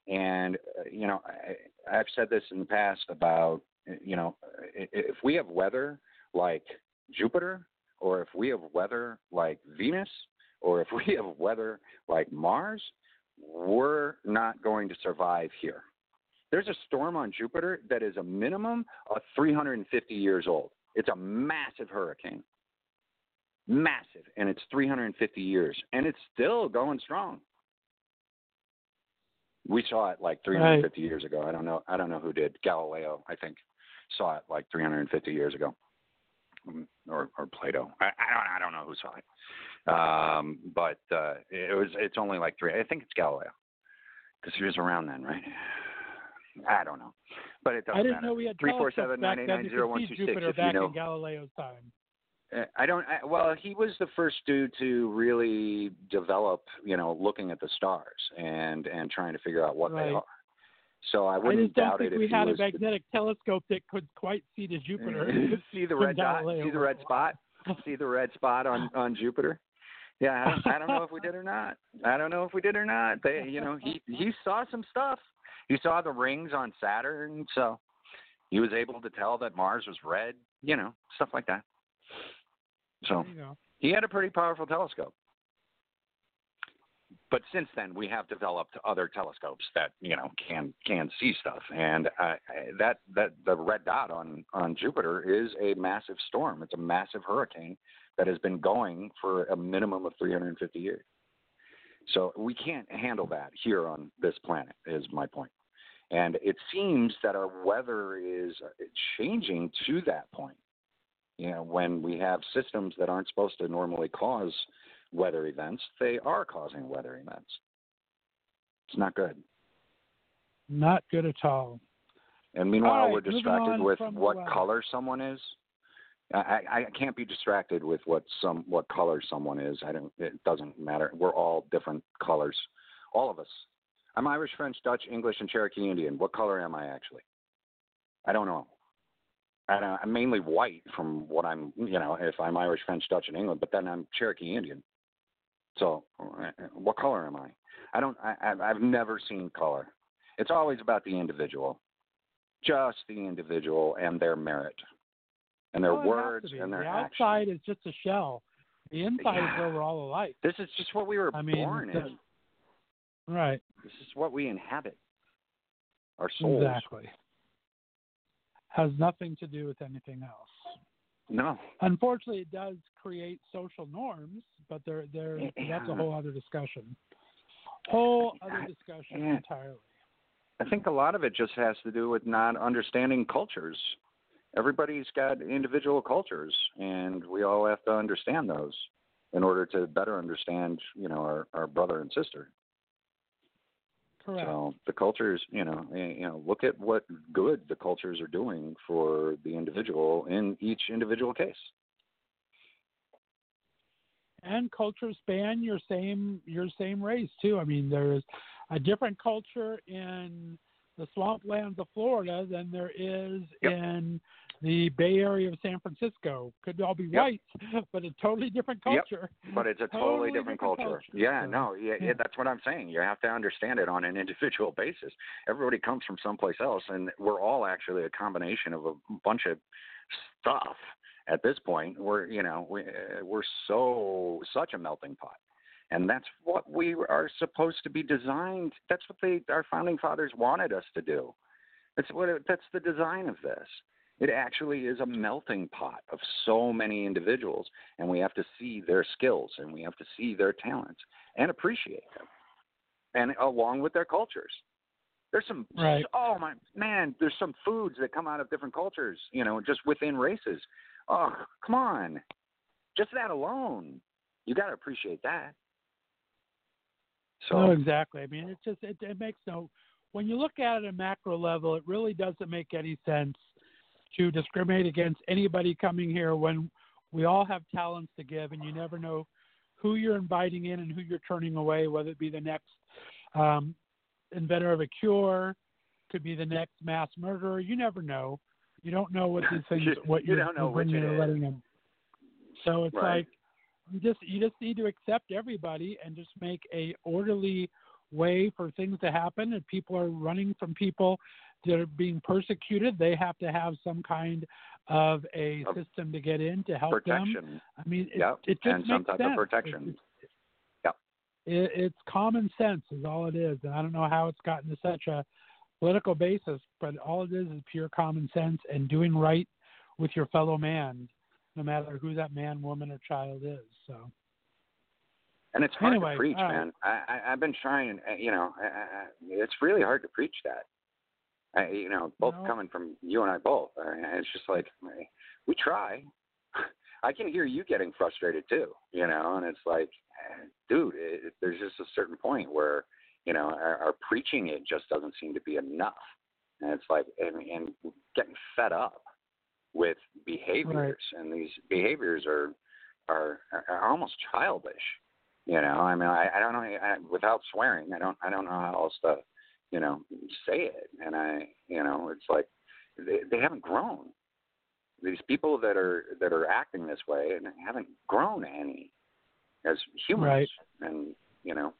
and uh, you know I, I've said this in the past about you know if we have weather like Jupiter or if we have weather like Venus, or if we have weather like Mars, we're not going to survive here. There's a storm on Jupiter that is a minimum of 350 years old. It's a massive hurricane. Massive. And it's 350 years. And it's still going strong. We saw it like 350 years ago. I don't know. I don't know who did. Galileo, I think, saw it like 350 years ago Mm, or or Plato. I, I don't I don't know who saw it, um, but uh, it was it's only like three. I think it's Galileo because he was around then, right? I don't know, but it doesn't
I didn't
matter.
know we had
three four
back
nine eight nine
You
zero one two six.
Jupiter
If you
back
know,
in Galileo's time.
I don't. I, well, he was the first dude to really develop, you know, looking at the stars and and trying to figure out what
Right.
they are. So I
I
wouldn't
just don't
doubt
think
it
we had a
was the-
magnetic telescope that could quite see to Jupiter.
see the red dot, see the red spot, see the red spot on on Jupiter. Yeah, I don't, I don't know if we did or not. I don't know if we did or not. They, you know, he he saw some stuff. He saw the rings on Saturn, so he was able to tell that Mars was red. You know, stuff like that. So
There you go.
he had a pretty powerful telescope. But since then, we have developed other telescopes that you know can can see stuff, and uh, that that the red dot on on Jupiter is a massive storm. It's a massive hurricane that has been going for a minimum of 350 years. So we can't handle that here on this planet. Is my point. And it seems that our weather is changing to that point you know, when we have systems that aren't supposed to normally cause weather events, they are causing weather events. It's not good.
Not good at all.
And meanwhile,
right,
we're distracted with what color someone is. I, I I can't be distracted with what some what color someone is. I don't. It doesn't matter. We're all different colors, all of us. I'm Irish, French, Dutch, English, and Cherokee Indian. What color am I actually? I don't know. And uh, I'm mainly white from what I'm, you know, if I'm Irish, French, Dutch, and England, but then I'm Cherokee Indian. So, uh, what color am I? I don't. I, I've- never seen color. It's always about the individual, just the individual and their merit, and their
Oh, has to
words and their
the outside is just a shell. The inside is where we're all alike.
This is just what we were
I mean,
born
the-
in.
Right.
This is what we inhabit. Our souls.
Exactly. Has nothing to do with anything else.
No.
Unfortunately, it does create social norms, but they're, they're, that's a whole other discussion. Whole other discussion
yeah.
entirely.
I think a lot of it just has to do with not understanding cultures. Everybody's got individual cultures, and we all have to understand those in order to better understand, you know, our, our brother and sister.
Correct.
So the cultures, you know, you know, look at what good the cultures are doing for the individual in each individual case.
and cultures span your same your same race too. I mean, there's a different culture in the swamplands of Florida than there is
Yep.
in the Bay Area of San Francisco. Could all be
Yep.
white, but a totally different culture. Yep.
But it's a totally,
Totally
different,
different
culture.
culture,
Yeah,
so,
no, yeah,
yeah.
yeah, that's what I'm saying. You have to understand it on an individual basis. Everybody comes from someplace else, and we're all actually a combination of a bunch of stuff. At this point, we're you know we uh, we're so such a melting pot, and that's what we are supposed to be designed. That's what they our founding fathers wanted us to do. That's what it, that's the design of this. It actually is a melting pot of so many individuals, and we have to see their skills and we have to see their talents and appreciate them, and along with their cultures. There's some
Right.
oh my man, there's some foods that come out of different cultures, you know, just within races. Oh, come on. Just that alone. You got to appreciate that. So
No, exactly. I mean, it's just it, it makes no. When you look at it at a macro level, it really doesn't make any sense to discriminate against anybody coming here when we all have talents to give, and you never know who you're inviting in and who you're turning away. Whether it be the next um, inventor of a cure, could be the next mass murderer. You never know. You don't know what these things, what
you
you're,
don't know
you're
which
bringing
it
or
is.
letting them. So it's
Right.
like you just you just need to accept everybody and just make a orderly way for things to happen. And people are running from people that are being persecuted, they have to have some kind of a system to get in to help them.
protection.
I mean, it,
Yep,
it just
and some type
sense.
of protection.
It's,
Yep.
it, it's common sense is all it is, and I don't know how it's gotten to such a political basis, but all it is is pure common sense and doing right with your fellow man, no matter who that man, woman, or child is. So.
And it's hard
Anyway,
to preach,
right.
man. I, I, I've been trying. uh, You know, I, I, it's really hard to preach that. I, you know, both
No.
coming from you and I both. I mean, it's just like we try. I can hear you getting frustrated too. You know, and it's like, dude, it, there's just a certain point where you know our, our preaching it just doesn't seem to be enough, and it's like, and, and getting fed up. with behaviors, and these behaviors are are are almost childish. You know, I mean, I, I don't know. I, without swearing, I don't I don't know how else to, you know, say it. And I, you know, it's like they they haven't grown. These people that are that are acting this way and haven't grown any as humans.
Right.
And you know,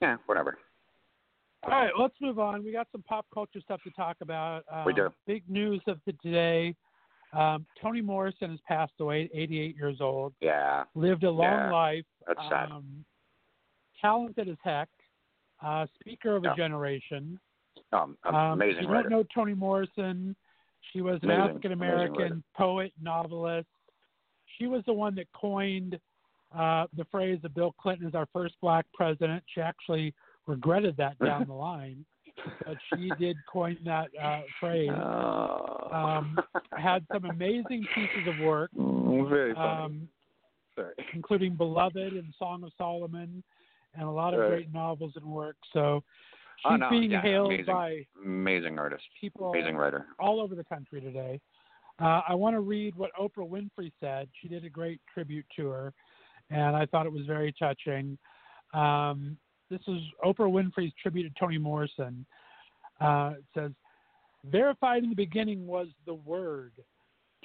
yeah, whatever.
All right, let's move on. We got some pop culture stuff to talk about. Um,
We do.
Big news of the day. Um, Toni Morrison has passed away, 88 years old.
Yeah,
Lived a long
Yeah,
life.
that's sad.
Um, talented as heck. Uh, speaker of a
Yeah.
generation.
um,
Um,
amazing
if you
writer.
don't know Toni Morrison, she was an African American poet, novelist. She was the one that coined uh, the phrase that Bill Clinton is our first black president. She actually regretted that down the line, but she did coin that uh, phrase.
Oh.
Um, had some amazing pieces of work,
Mm,
um,
Sorry.
including Beloved and Song of Solomon, and a lot of great novels and work. So she's
Oh, no,
being
yeah,
hailed
amazing.
by
Amazing artist.
people
Amazing writer.
all over the country today. Uh, I want to read what Oprah Winfrey said. She did a great tribute to her, and I thought it was very touching. Um, this is Oprah Winfrey's tribute to Toni Morrison. Uh, it says, Verified in the beginning was the Word.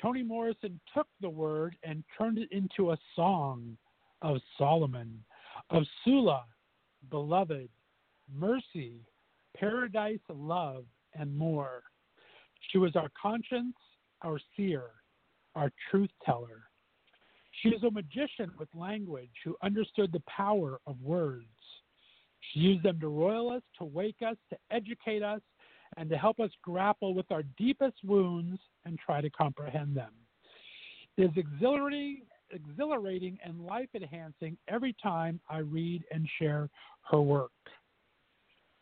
Toni Morrison took the Word and turned it into a song of Solomon, of Sula, Beloved, Mercy, Paradise, Love, and more. She was our conscience, our seer, our truth teller. She is a magician with language who understood the power of words. She used them to roil us, to wake us, to educate us, and to help us grapple with our deepest wounds and try to comprehend them. It is exhilarating, exhilarating and life enhancing every time I read and share her work.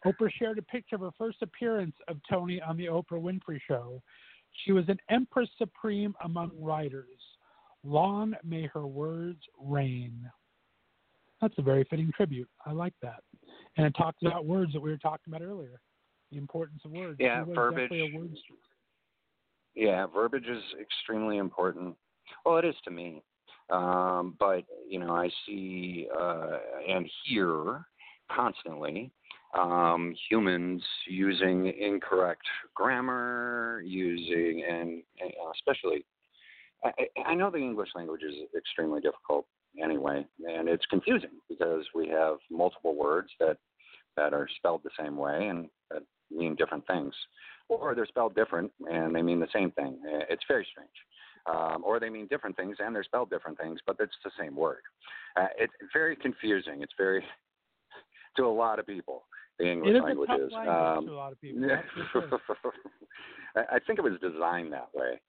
Oprah shared a picture of her first appearance of Toni on the Oprah Winfrey Show. She was an empress supreme among writers. Long may her words reign. That's a very fitting tribute. I like that. And it talks about words that we were talking about earlier, the importance of words.
Yeah, verbiage.
words-
Yeah, verbiage is extremely important. Well, it is to me. Um, but, you know, I see uh, and hear constantly um, humans using incorrect grammar, using, and, and especially, I, I know the English language is extremely difficult anyway, and it's confusing because we have multiple words that that are spelled the same way and that mean different things, or they're spelled different and they mean the same thing. It's very strange. Um, or they mean different things and they're spelled different things, but it's the same word. Uh, it's very confusing. It's very to a lot of people. The English
It
language is. Um,
to a lot of people. That's sure.
I I think it was designed that way.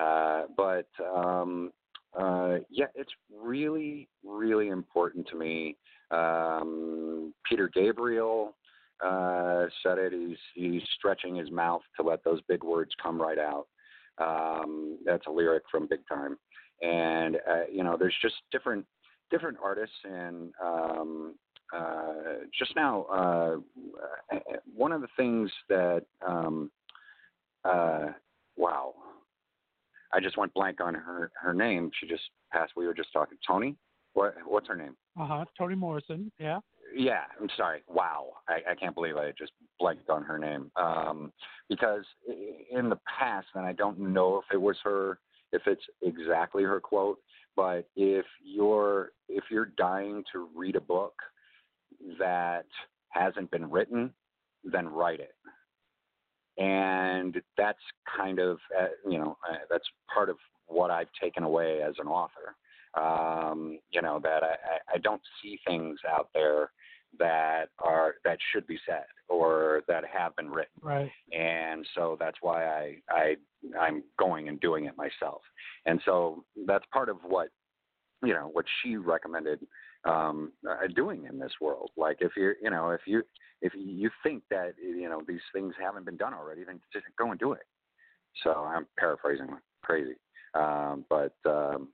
Uh, but um, uh, yeah, it's really, really important to me. Um, Peter Gabriel uh, said it. He's he's stretching his mouth to let those big words come right out. Um, that's a lyric from Big Time, and uh, you know, there's just different different artists and um, uh, just now, uh, one of the things that, um, uh, wow, I just went blank on her her name. She just passed. We were just talking. Toni, what what's her name?
Uh huh. Toni Morrison. Yeah.
Yeah, I'm sorry. Wow, I, I can't believe I just blanked on her name. Um, because in the past, and I don't know if it was her, if it's exactly her quote, but if you're if you're dying to read a book that hasn't been written, then write it. And that's kind of uh, you know uh, that's part of what I've taken away as an author. Um, you know that I, I I don't see things out there that are that should be said or that have been written
Right.
and so that's why I I I'm going and doing it myself. And so that's part of what you know what she recommended um uh, doing in this world. Like if you're you know if you if you think that you know these things haven't been done already, then just go and do it. So I'm paraphrasing crazy, um, but um,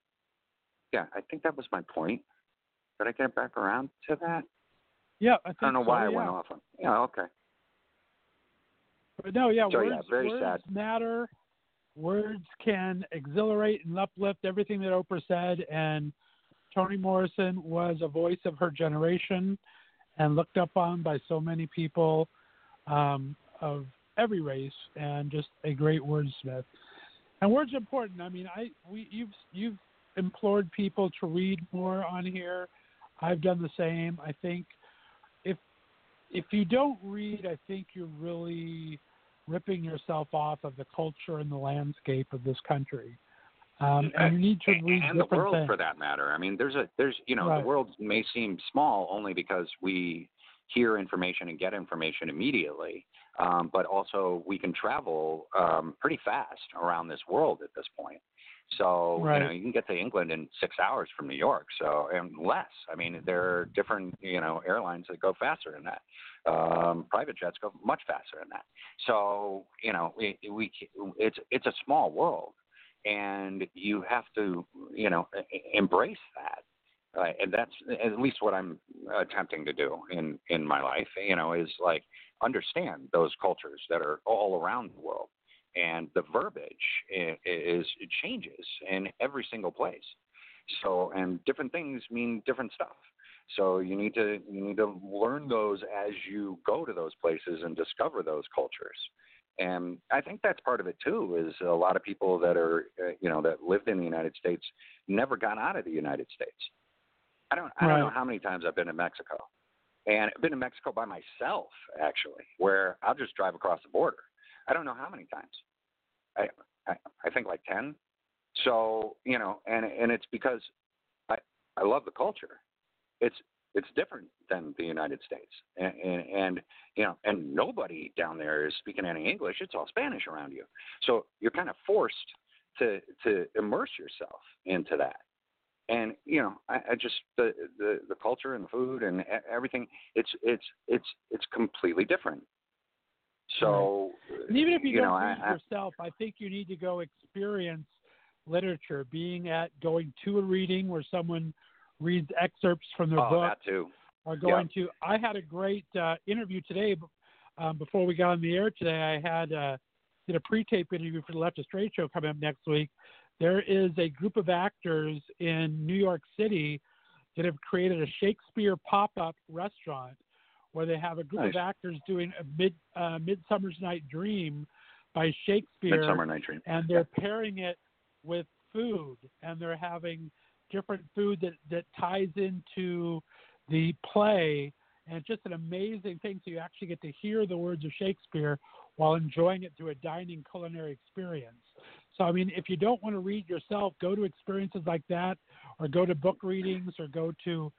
yeah, I think that was my point. Did I get back around to that?
Yeah. I, think
I don't know
so,
why I
yeah.
went off on. Yeah, okay.
But no, yeah,
So,
words,
yeah, very
words
sad.
matter. words can exhilarate and uplift everything that Oprah said, and Toni Morrison was a voice of her generation and looked up on by so many people um, of every race, and just a great wordsmith. And words are important. I mean, I we you've you've implored people to read more on here. I've done the same. I think if you don't read, I think you're really ripping yourself off of the culture and the landscape of this country. Um, and you need to read
and the world
things.
for that matter. I mean, there's a there's you know
Right.
the world may seem small only because we hear information and get information immediately, um, but also we can travel um, pretty fast around this world at this point. So
Right.
you know you can get to England in six hours from New York, so and less. I mean, there are different you know airlines that go faster than that. Um, private jets go much faster than that. So you know we, we it's it's a small world and you have to you know embrace that uh, and that's at least what i'm attempting to do in in my life you know is like understand those cultures that are all around the world and the verbiage is it changes in every single place so and different things mean different stuff so you need to you need to learn those as you go to those places and discover those cultures and I think that's part of it too. Is a lot of people that are, uh, you know, that lived in the United States never got out of the United States. I don't, I don't know how many times I've been to Mexico, and I've been to Mexico by myself actually, where I'll just drive across the border. I don't know how many times. I, I, think like ten. So you know, and and it's because I, I love the culture. It's it's different than the United States, and, and, and you know, and nobody down there is speaking any English. It's all Spanish around you, so you're kind of forced to to immerse yourself into that. And you know, I, I just the, the the culture and the food and everything. It's it's it's it's completely different. So
And even if you, don't
know,
read
I,
yourself, I think you need to go experience literature, being at going to a reading where someone reads excerpts from their
oh,
book,
that too.
or going to. I had a great uh, interview today. Um, before we got on the air today, I had uh, did a pre-tape interview for the Left of Straight show coming up next week. There is a group of actors in New York City that have created a Shakespeare pop-up restaurant where they have a group of actors doing a mid uh, Midsummer's Night Dream by Shakespeare
Midsummer Night Dream.
and they're pairing it with food and they're having different food that that ties into the play. And it's just an amazing thing so you actually get to hear the words of shakespeare while enjoying it through a dining culinary experience. So i mean if you don't want to read yourself go to experiences like that or go to book readings or go to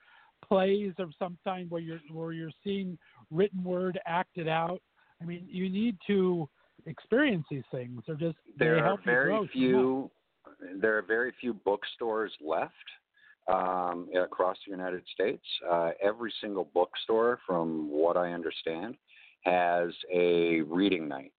plays of some kind where you're where you're seeing written word acted out i mean you need to experience these things they're just
there
they
are
help you grow
very few there are very few bookstores left um, across the United States. Uh, every single bookstore, from what I understand, has a reading night.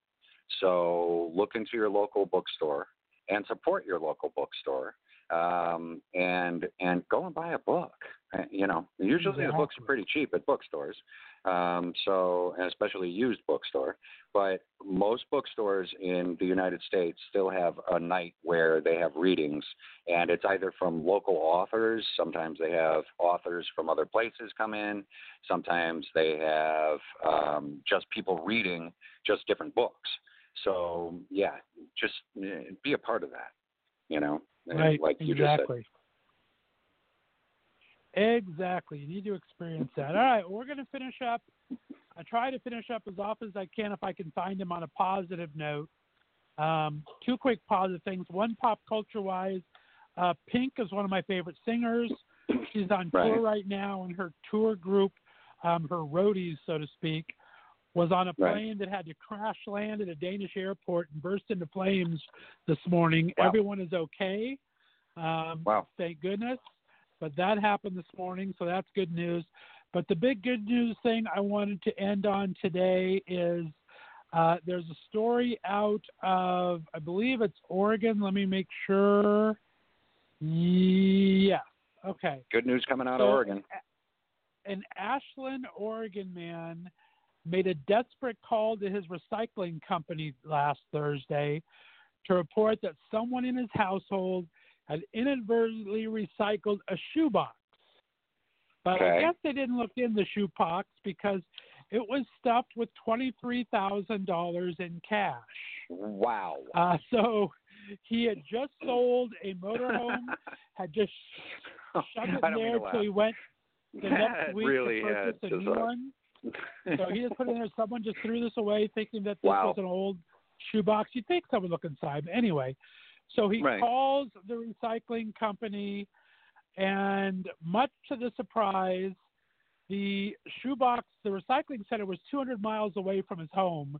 So look into your local bookstore and support your local bookstore, um, and and go and buy a book. Uh, You know, usually the books are pretty cheap at bookstores. Um, so, and especially used bookstore. But most bookstores in the United States still have a night where they have readings, and it's either from local authors. Sometimes they have authors from other places come in. Sometimes they have um, just people reading just different books. So, yeah, just uh, be a part of that. You know, and
Right,
like
exactly. Exactly. You need to experience that. All right, we're going to finish up. I try to finish up as often as I can if I can find them on a positive note. Um, two quick positive things. One, pop culture wise, uh, Pink is one of my favorite singers. She's on tour
Right.
right now, and her tour group, um, her roadies, so to speak, was on a
Right.
plane that had to crash land at a Danish airport and burst into flames this morning.
Wow.
Everyone is okay. Um,
Wow.
Thank goodness. But that happened this morning, so that's good news. But the big good news thing I wanted to end on today is uh, there's a story out of, I believe it's Oregon. Let me make sure. Yeah. Okay.
Good news coming out of Oregon.
An Ashland, Oregon man made a desperate call to his recycling company last Thursday to report that someone in his household had inadvertently recycled a shoebox. But I guess they didn't look in the shoebox because it was stuffed with $23,000 in cash.
Wow.
Uh, so he had just sold a motorhome, had just shoved it
I
in
don't mean
there till he went the next week
really,
to purchase a new one. So he just put it in there. Someone just threw this away, thinking that this
Wow.
was an old shoebox. You'd think someone would look inside. But anyway, so he
Right.
calls the recycling company, and much to the surprise, the shoebox, the recycling center was 200 miles away from his home,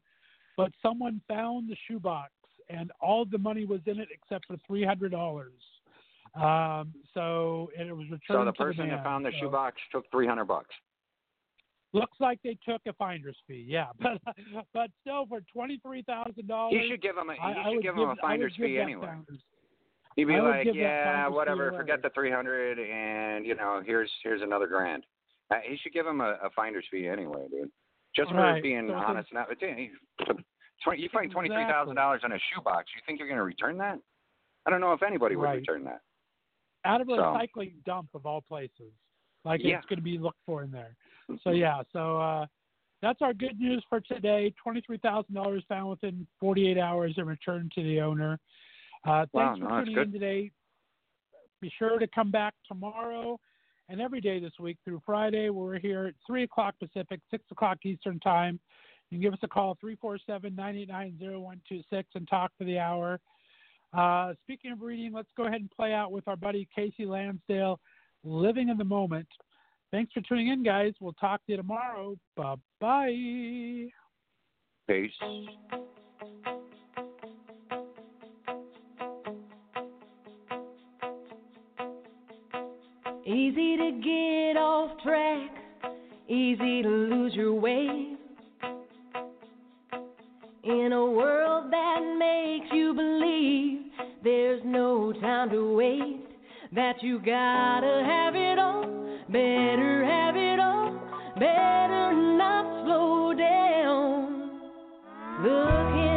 but someone found the shoebox, and all the money was in it except for $300. Um, so and it was returned
So the person
the man.
that found the
So-
shoebox took three hundred bucks.
Looks like they took a finder's fee, yeah, but but still for twenty three thousand dollars.
You should give him a you
I, I
should
would
give
give,
him a
I
finder's fee anyway.
founders-
You'd be
I
like, yeah, whatever, forget the three hundred, and you know, here's here's another grand. Uh, he should give him a, a finder's fee anyway, dude. Just for
Right.
being
So
honest. Now, twenty, you find twenty three thousand dollars on a shoebox. You think you're going to return that? I don't know if anybody would
Right.
return that.
Out of a
So-
recycling dump of all places, like
Yeah.
it's going to be looked for in there. So yeah, so uh, that's our good news for today. Twenty three thousand dollars found within forty eight hours and returned to the owner. Uh,
Wow,
thanks for tuning
good.
in today. Be sure to come back tomorrow and every day this week through Friday. We're here at 3 o'clock Pacific, 6 o'clock Eastern Time. You can give us a call, 347 989 0126, and talk for the hour. Uh, speaking of reading, let's go ahead and play out with our buddy Casey Lansdale, Living in the Moment. Thanks for tuning in, guys. We'll talk to you tomorrow. Bye bye.
Peace.
Easy to get off track, easy to lose your way. In a world that makes you believe there's no time to waste, that you gotta have it all, better have it all, better not slow down. Looking